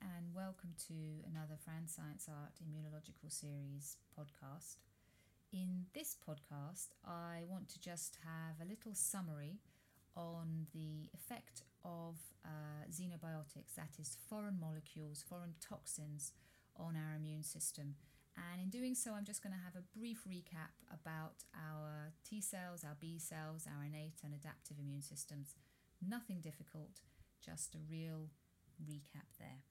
and welcome to another Fran Science Art Immunological Series podcast. In this podcast, I want to just have a little summary on the effect of uh, xenobiotics, that is, foreign molecules, foreign toxins, on our immune system. And in doing so, I'm just going to have a brief recap about our T cells, our B cells, our innate and adaptive immune systems. Nothing difficult, just a real recap there.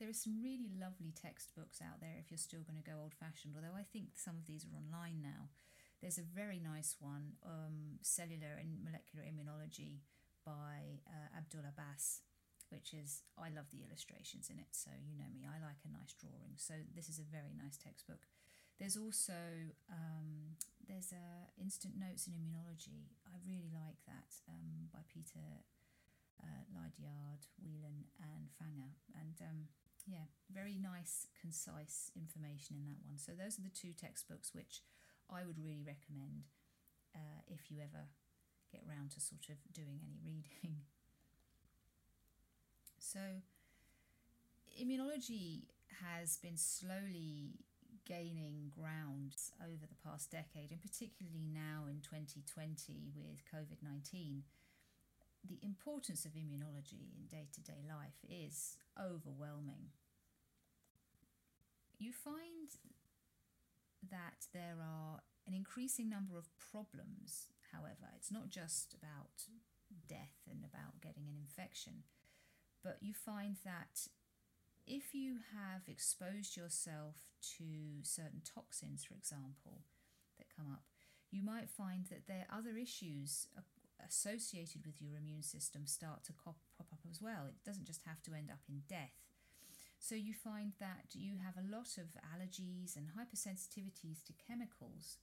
There are some really lovely textbooks out there if you're still going to go old fashioned, although I think some of these are online now. There's a very nice one, um, Cellular and Molecular Immunology by uh, Abdul Abbas, which is, I love the illustrations in it, so you know me, I like a nice drawing. So this is a very nice textbook. There's also um, there's a Instant Notes in Immunology. I really like that um, by Peter uh, Lydyard, Whelan, and Fanger. And um, yeah, very nice, concise information in that one. So those are the two textbooks which I would really recommend uh, if you ever get round to sort of doing any reading. So, immunology has been slowly gaining ground over the past decade, and particularly now in 2020 with COVID 19 the importance of immunology in day to day life is overwhelming. You find that there are an increasing number of problems, however. It's not just about death and about getting an infection, but you find that if you have exposed yourself to certain toxins, for example, that come up, you might find that there are other issues uh, associated with your immune system start to pop up as well. It doesn't just have to end up in death. So you find that you have a lot of allergies and hypersensitivities to chemicals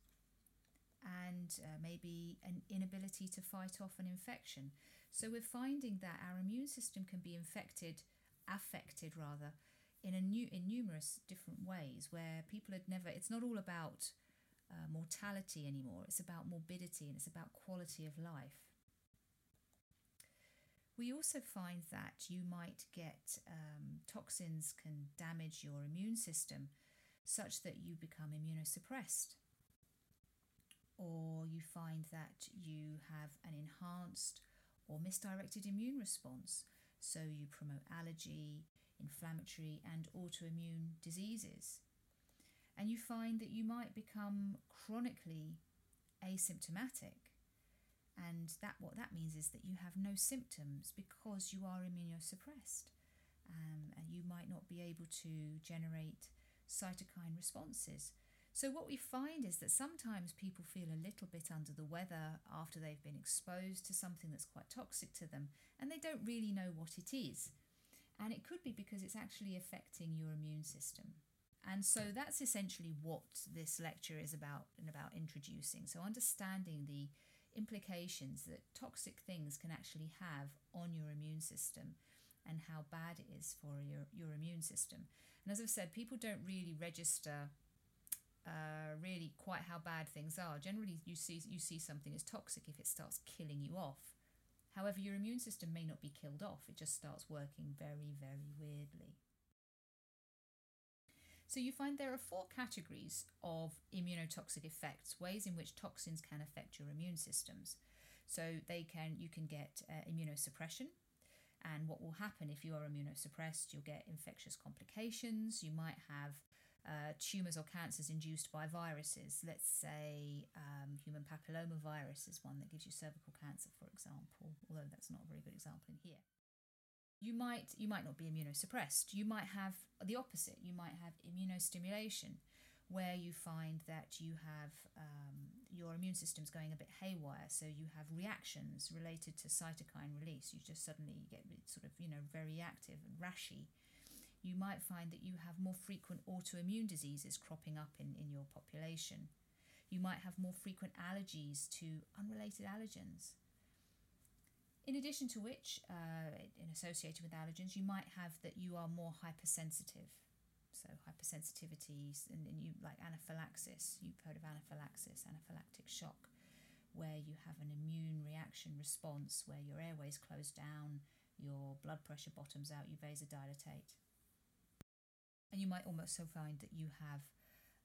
and uh, maybe an inability to fight off an infection. So we're finding that our immune system can be infected, affected rather, in a new in numerous different ways where people had never it's not all about uh, mortality anymore. It's about morbidity and it's about quality of life. We also find that you might get um, toxins can damage your immune system such that you become immunosuppressed. Or you find that you have an enhanced or misdirected immune response. So you promote allergy, inflammatory, and autoimmune diseases and you find that you might become chronically asymptomatic. And that what that means is that you have no symptoms because you are immunosuppressed. Um, and you might not be able to generate cytokine responses. So, what we find is that sometimes people feel a little bit under the weather after they've been exposed to something that's quite toxic to them, and they don't really know what it is. And it could be because it's actually affecting your immune system. And so that's essentially what this lecture is about and about introducing. So, understanding the implications that toxic things can actually have on your immune system and how bad it is for your, your immune system. And as I've said, people don't really register uh, really quite how bad things are. Generally, you see, you see something as toxic if it starts killing you off. However, your immune system may not be killed off, it just starts working very, very weirdly. So you find there are four categories of immunotoxic effects, ways in which toxins can affect your immune systems. So they can you can get uh, immunosuppression, and what will happen if you are immunosuppressed, you'll get infectious complications. You might have uh, tumors or cancers induced by viruses. Let's say um, human papillomavirus is one that gives you cervical cancer, for example, although that's not a very good example in here you might you might not be immunosuppressed. You might have the opposite. You might have immunostimulation where you find that you have um, your immune system's going a bit haywire so you have reactions related to cytokine release. You just suddenly get sort of you know very active and rashy. You might find that you have more frequent autoimmune diseases cropping up in, in your population. You might have more frequent allergies to unrelated allergens in addition to which, uh, in associated with allergens, you might have that you are more hypersensitive. So hypersensitivities and, you like anaphylaxis. You've heard of anaphylaxis, anaphylactic shock, where you have an immune reaction response where your airways close down, your blood pressure bottoms out, you vasodilatate. And you might also find that you have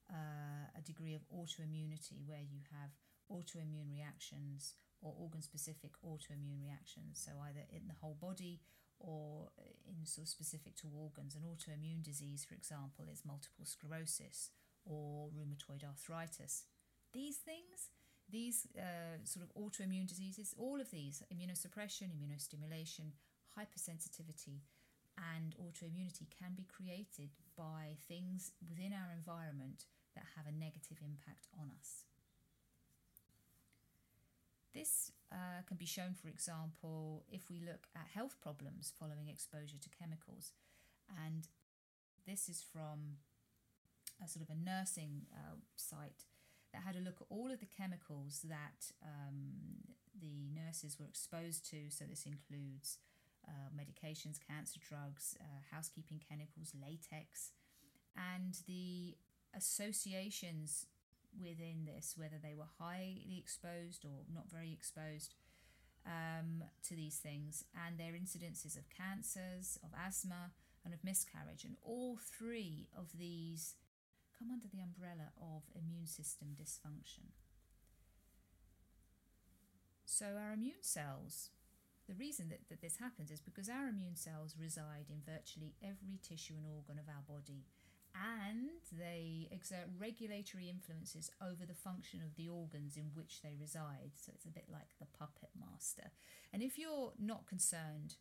uh, a degree of autoimmunity where you have autoimmune reactions or organ specific autoimmune reactions. So, either in the whole body or in sort of specific to organs. An autoimmune disease, for example, is multiple sclerosis or rheumatoid arthritis. These things, these uh, sort of autoimmune diseases, all of these, immunosuppression, immunostimulation, hypersensitivity, and autoimmunity can be created by things within our environment that have a negative impact on us. This uh, can be shown, for example, if we look at health problems following exposure to chemicals. And this is from a sort of a nursing uh, site that had a look at all of the chemicals that um, the nurses were exposed to. So, this includes uh, medications, cancer drugs, uh, housekeeping chemicals, latex, and the associations within this, whether they were highly exposed or not very exposed um, to these things, and their incidences of cancers, of asthma, and of miscarriage. And all three of these come under the umbrella of immune system dysfunction. So, our immune cells, the reason that, that this happens is because our immune cells reside in virtually every tissue and organ of our body and they exert regulatory influences over the function of the organs in which they reside. So it's a bit like the puppet master. And if you're not concerned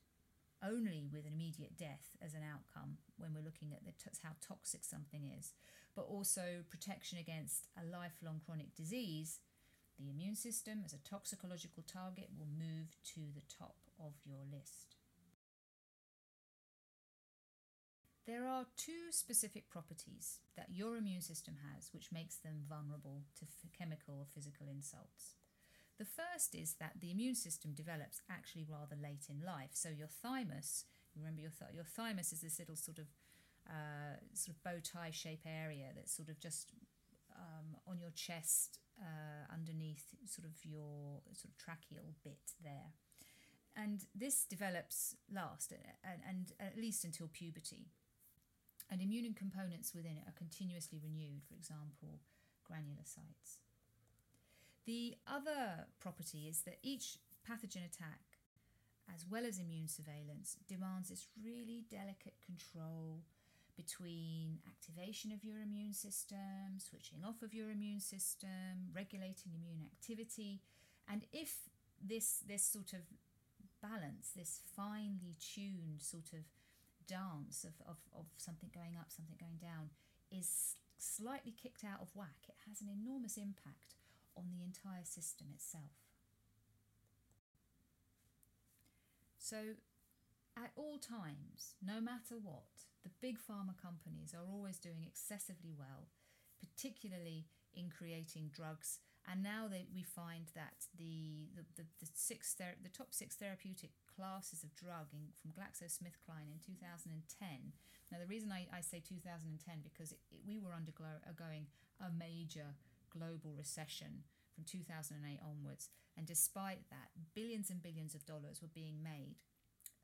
only with an immediate death as an outcome when we're looking at t- how toxic something is, but also protection against a lifelong chronic disease, the immune system as a toxicological target will move to the top of your list. There are two specific properties that your immune system has which makes them vulnerable to chemical or physical insults. The first is that the immune system develops actually rather late in life. So your thymus, remember your th- your thymus is this little sort of uh, sort of bow tie shape area that's sort of just um, on your chest uh, underneath sort of your sort of tracheal bit there. And this develops last and, and at least until puberty and immune components within it are continuously renewed, for example, granulocytes. The other property is that each pathogen attack, as well as immune surveillance, demands this really delicate control between activation of your immune system, switching off of your immune system, regulating immune activity, and if this this sort of balance, this finely tuned sort of dance of, of, of something going up, something going down, is slightly kicked out of whack, it has an enormous impact on the entire system itself. So, at all times, no matter what, the big pharma companies are always doing excessively well, particularly in creating drugs. And now that we find that the the, the, the six ther- the top six therapeutic classes of drug in, from GlaxoSmithKline in 2010. Now, the reason I, I say 2010 because it, it, we were undergoing a major global recession from 2008 onwards, and despite that, billions and billions of dollars were being made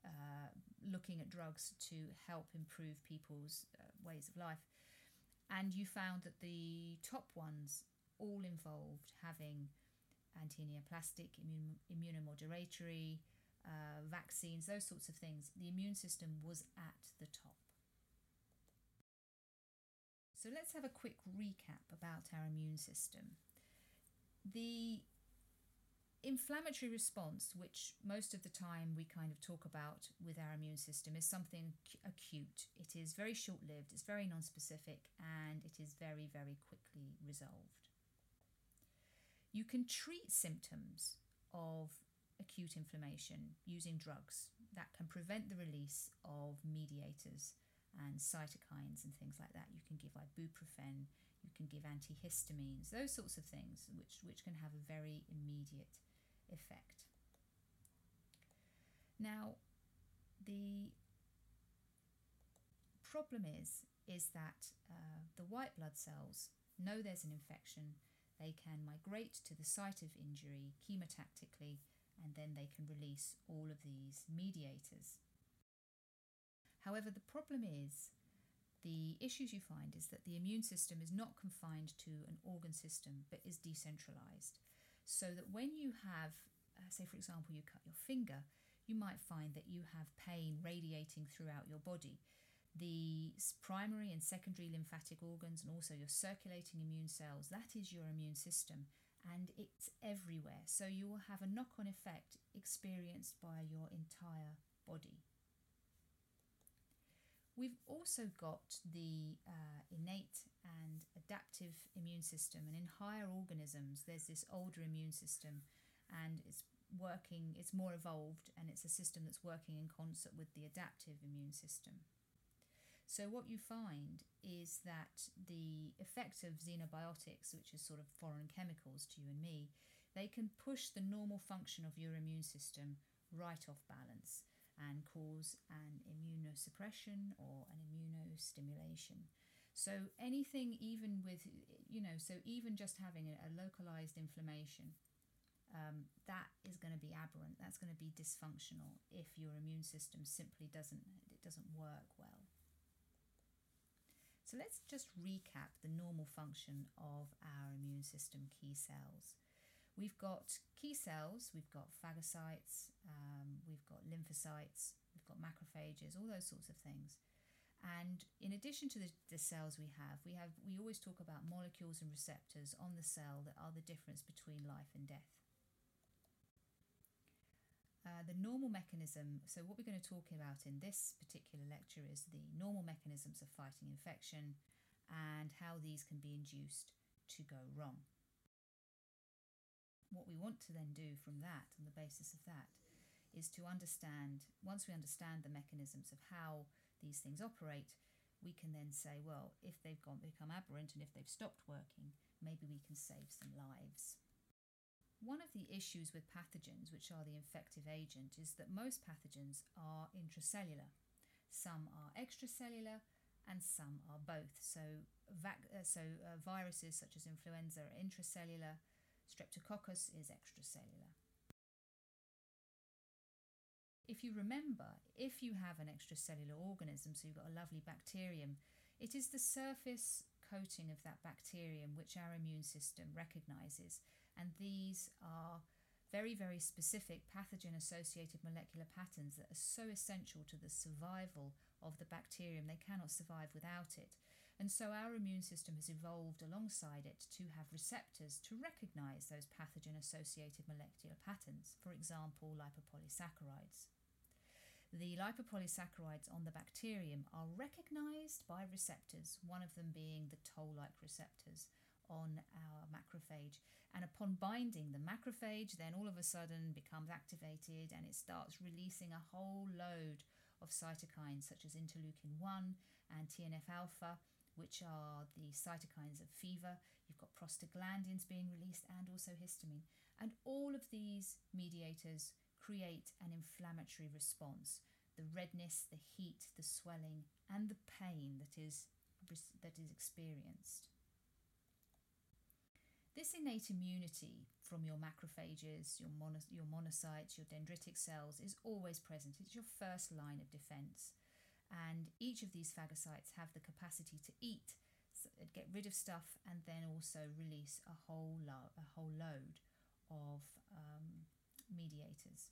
uh, looking at drugs to help improve people's uh, ways of life. And you found that the top ones all involved having anti neoplastic, immune, immunomodulatory, uh, vaccines, those sorts of things, the immune system was at the top. So let's have a quick recap about our immune system. The inflammatory response, which most of the time we kind of talk about with our immune system, is something acute. It is very short lived, it's very non specific, and it is very, very quickly resolved. You can treat symptoms of acute inflammation using drugs that can prevent the release of mediators and cytokines and things like that. You can give ibuprofen, you can give antihistamines, those sorts of things, which, which can have a very immediate effect. Now, the problem is is that uh, the white blood cells know there's an infection. They can migrate to the site of injury chemotactically and then they can release all of these mediators. However, the problem is the issues you find is that the immune system is not confined to an organ system but is decentralized. So that when you have, uh, say, for example, you cut your finger, you might find that you have pain radiating throughout your body. The primary and secondary lymphatic organs, and also your circulating immune cells, that is your immune system, and it's everywhere. So you will have a knock on effect experienced by your entire body. We've also got the uh, innate and adaptive immune system, and in higher organisms, there's this older immune system, and it's working, it's more evolved, and it's a system that's working in concert with the adaptive immune system. So, what you find is that the effect of xenobiotics, which is sort of foreign chemicals to you and me, they can push the normal function of your immune system right off balance and cause an immunosuppression or an immunostimulation. So anything, even with, you know, so even just having a, localized inflammation, um, that is going to be aberrant. That's going to be dysfunctional if your immune system simply doesn't it doesn't work well. So let's just recap the normal function of our immune system key cells. We've got key cells, we've got phagocytes, um, we've got lymphocytes, we've got macrophages, all those sorts of things. And in addition to the, the cells we have, we have we always talk about molecules and receptors on the cell that are the difference between life and death. Uh, the normal mechanism, so what we're going to talk about in this particular lecture is the normal mechanisms of fighting infection and how these can be induced to go wrong what we want to then do from that, on the basis of that, is to understand, once we understand the mechanisms of how these things operate, we can then say, well, if they've gone become aberrant and if they've stopped working, maybe we can save some lives. One of the issues with pathogens, which are the infective agent, is that most pathogens are intracellular. Some are extracellular and some are both. So, vac- uh, so uh, viruses such as influenza are intracellular, Streptococcus is extracellular. If you remember, if you have an extracellular organism, so you've got a lovely bacterium, it is the surface coating of that bacterium which our immune system recognizes. And these are very, very specific pathogen associated molecular patterns that are so essential to the survival of the bacterium. They cannot survive without it. And so our immune system has evolved alongside it to have receptors to recognize those pathogen associated molecular patterns, for example, lipopolysaccharides. The lipopolysaccharides on the bacterium are recognized by receptors, one of them being the toll like receptors on our macrophage. And upon binding, the macrophage then all of a sudden becomes activated and it starts releasing a whole load of cytokines such as interleukin 1 and TNF alpha which are the cytokines of fever. You've got prostaglandins being released and also histamine. And all of these mediators create an inflammatory response. The redness, the heat, the swelling, and the pain that is, that is experienced. This innate immunity from your macrophages, your, mono, your monocytes, your dendritic cells is always present. It's your first line of defense and each of these phagocytes have the capacity to eat, get rid of stuff, and then also release a whole lo- a whole load of um, mediators.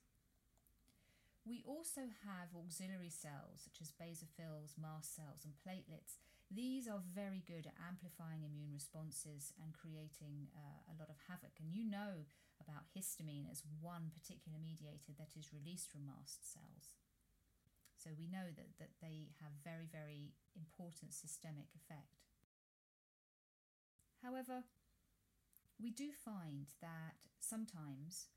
We also have auxiliary cells such as basophils, mast cells, and platelets. These are very good at amplifying immune responses and creating uh, a lot of havoc. And you know about histamine as one particular mediator that is released from mast cells. So we know that, that they have very, very important systemic effect. However, we do find that sometimes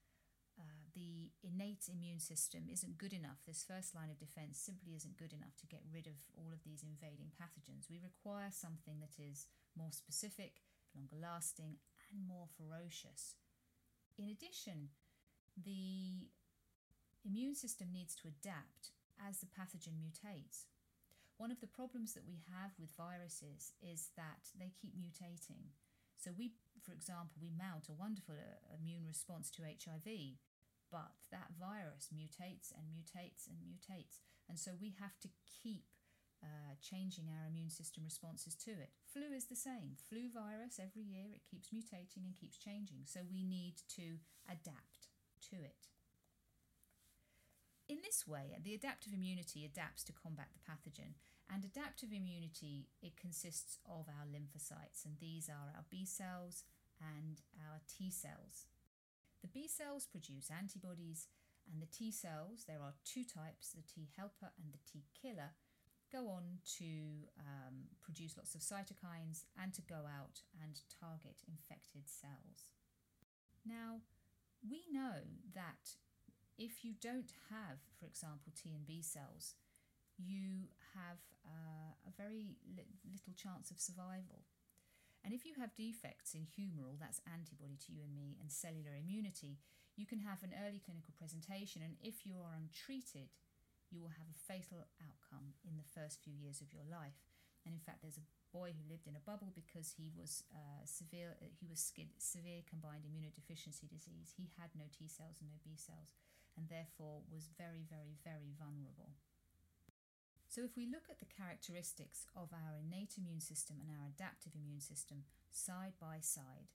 uh, the innate immune system isn't good enough. This first line of defense simply isn't good enough to get rid of all of these invading pathogens. We require something that is more specific, longer lasting, and more ferocious. In addition, the immune system needs to adapt as the pathogen mutates. One of the problems that we have with viruses is that they keep mutating. So, we, for example, we mount a wonderful uh, immune response to HIV, but that virus mutates and mutates and mutates. And so we have to keep uh, changing our immune system responses to it. Flu is the same. Flu virus, every year it keeps mutating and keeps changing. So we need to adapt to it. In this way, the adaptive immunity adapts to combat the pathogen. And adaptive immunity, it consists of our lymphocytes, and these are our B cells and our T cells. The B cells produce antibodies, and the T cells, there are two types the T helper and the T killer, go on to um, produce lots of cytokines and to go out and target infected cells. Now, we know that if you don't have, for example, T and B cells, you have uh, a very li- little chance of survival. And if you have defects in humoral, that's antibody to you and me, and cellular immunity, you can have an early clinical presentation. And if you are untreated, you will have a fatal outcome in the first few years of your life. And in fact, there's a boy who lived in a bubble because he was uh, severe. Uh, he was SCID, severe combined immunodeficiency disease. He had no T cells and no B cells, and therefore was very, very, very vulnerable. So, if we look at the characteristics of our innate immune system and our adaptive immune system side by side,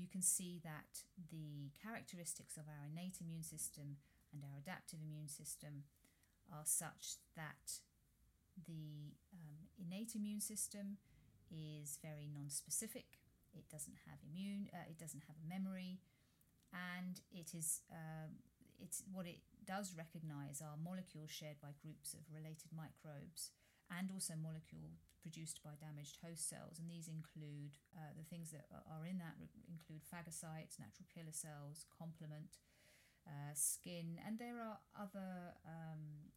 you can see that the characteristics of our innate immune system and our adaptive immune system are such that the um, innate immune system is very non-specific. It doesn't have immune. Uh, it doesn't have a memory, and it is uh, it's what it does recognize are molecules shared by groups of related microbes, and also molecules produced by damaged host cells. And these include uh, the things that are in that include phagocytes, natural killer cells, complement, uh, skin, and there are other um,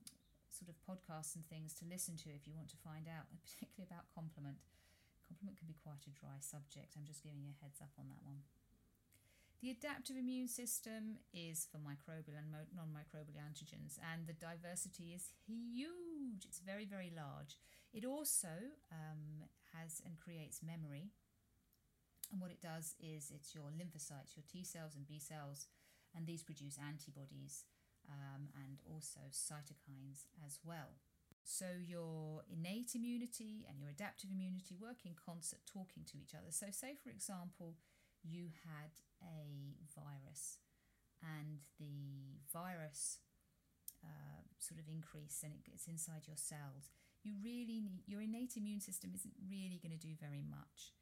sort of podcasts and things to listen to if you want to find out, particularly about complement. Complement can be quite a dry subject. I'm just giving you a heads up on that one. The adaptive immune system is for microbial and non microbial antigens, and the diversity is huge. It's very, very large. It also um, has and creates memory. And what it does is it's your lymphocytes, your T cells and B cells, and these produce antibodies um, and also cytokines as well. So, your innate immunity and your adaptive immunity work in concert, talking to each other. So, say for example, you had a virus and the virus uh, sort of increase and it gets inside your cells. You really need your innate immune system isn't really going to do very much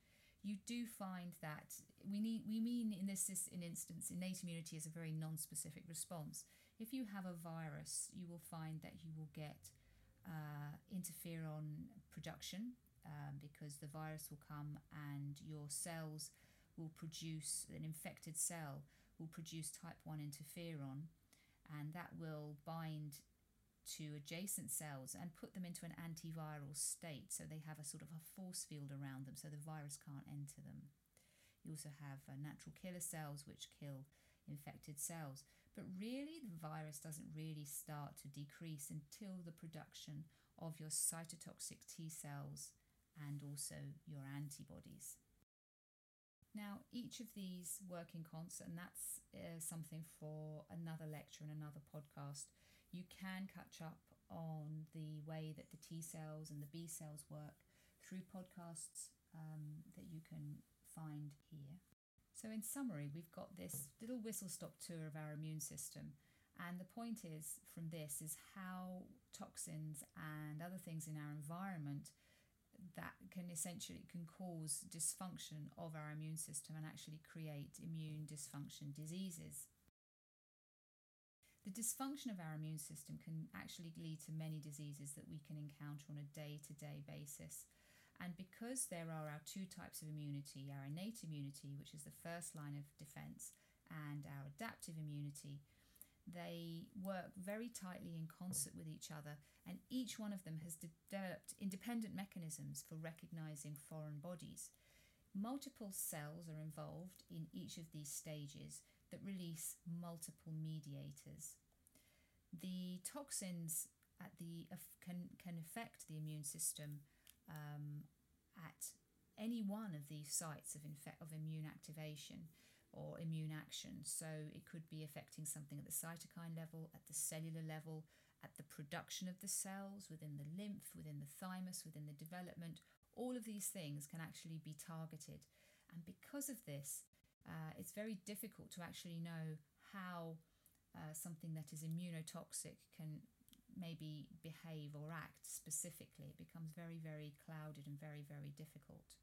you do find that we need we mean in this in instance innate immunity is a very non-specific response if you have a virus you will find that you will get uh, interferon production um, because the virus will come and your cells will produce an infected cell will produce type 1 interferon and that will bind to adjacent cells and put them into an antiviral state so they have a sort of a force field around them so the virus can't enter them. You also have uh, natural killer cells which kill infected cells. But really, the virus doesn't really start to decrease until the production of your cytotoxic T cells and also your antibodies. Now, each of these work in concert, and that's uh, something for another lecture and another podcast you can catch up on the way that the T cells and the B cells work through podcasts um, that you can find here. So, in summary, we've got this little whistle stop tour of our immune system. And the point is from this is how toxins and other things in our environment that can essentially can cause dysfunction of our immune system and actually create immune dysfunction diseases. The dysfunction of our immune system can actually lead to many diseases that we can encounter on a day to day basis. And because there are our two types of immunity, our innate immunity, which is the first line of defense, and our adaptive immunity, they work very tightly in concert with each other, and each one of them has developed independent mechanisms for recognizing foreign bodies. Multiple cells are involved in each of these stages, that release multiple mediators. The toxins at the can can affect the immune system um, at any one of these sites of of immune activation, or immune action. So it could be affecting something at the cytokine level, at the cellular level, at the production of the cells, within the lymph, within the thymus, within the development. All of these things can actually be targeted. And because of this, uh, it's very difficult to actually know how uh, something that is immunotoxic can maybe behave or act specifically. It becomes very, very clouded and very, very difficult.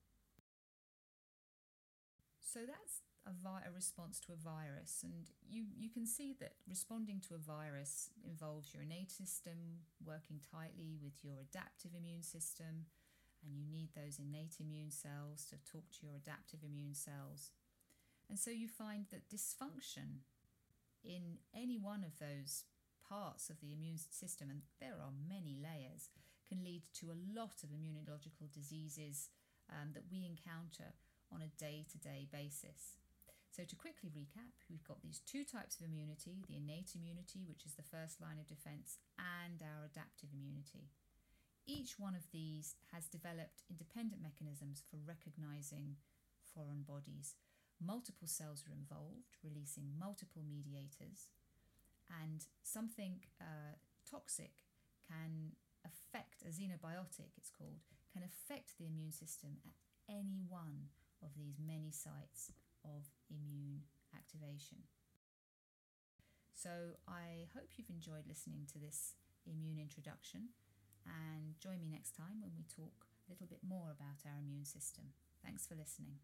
So that's a, vi- a response to a virus, and you, you can see that responding to a virus involves your innate system working tightly with your adaptive immune system, and you need those innate immune cells to talk to your adaptive immune cells. And so you find that dysfunction in any one of those parts of the immune system, and there are many layers, can lead to a lot of immunological diseases um, that we encounter on a day to day basis. So, to quickly recap, we've got these two types of immunity the innate immunity, which is the first line of defense, and our adaptive immunity. Each one of these has developed independent mechanisms for recognizing foreign bodies. Multiple cells are involved, releasing multiple mediators, and something uh, toxic can affect, a xenobiotic it's called, can affect the immune system at any one of these many sites of immune activation. So I hope you've enjoyed listening to this immune introduction and join me next time when we talk a little bit more about our immune system. Thanks for listening.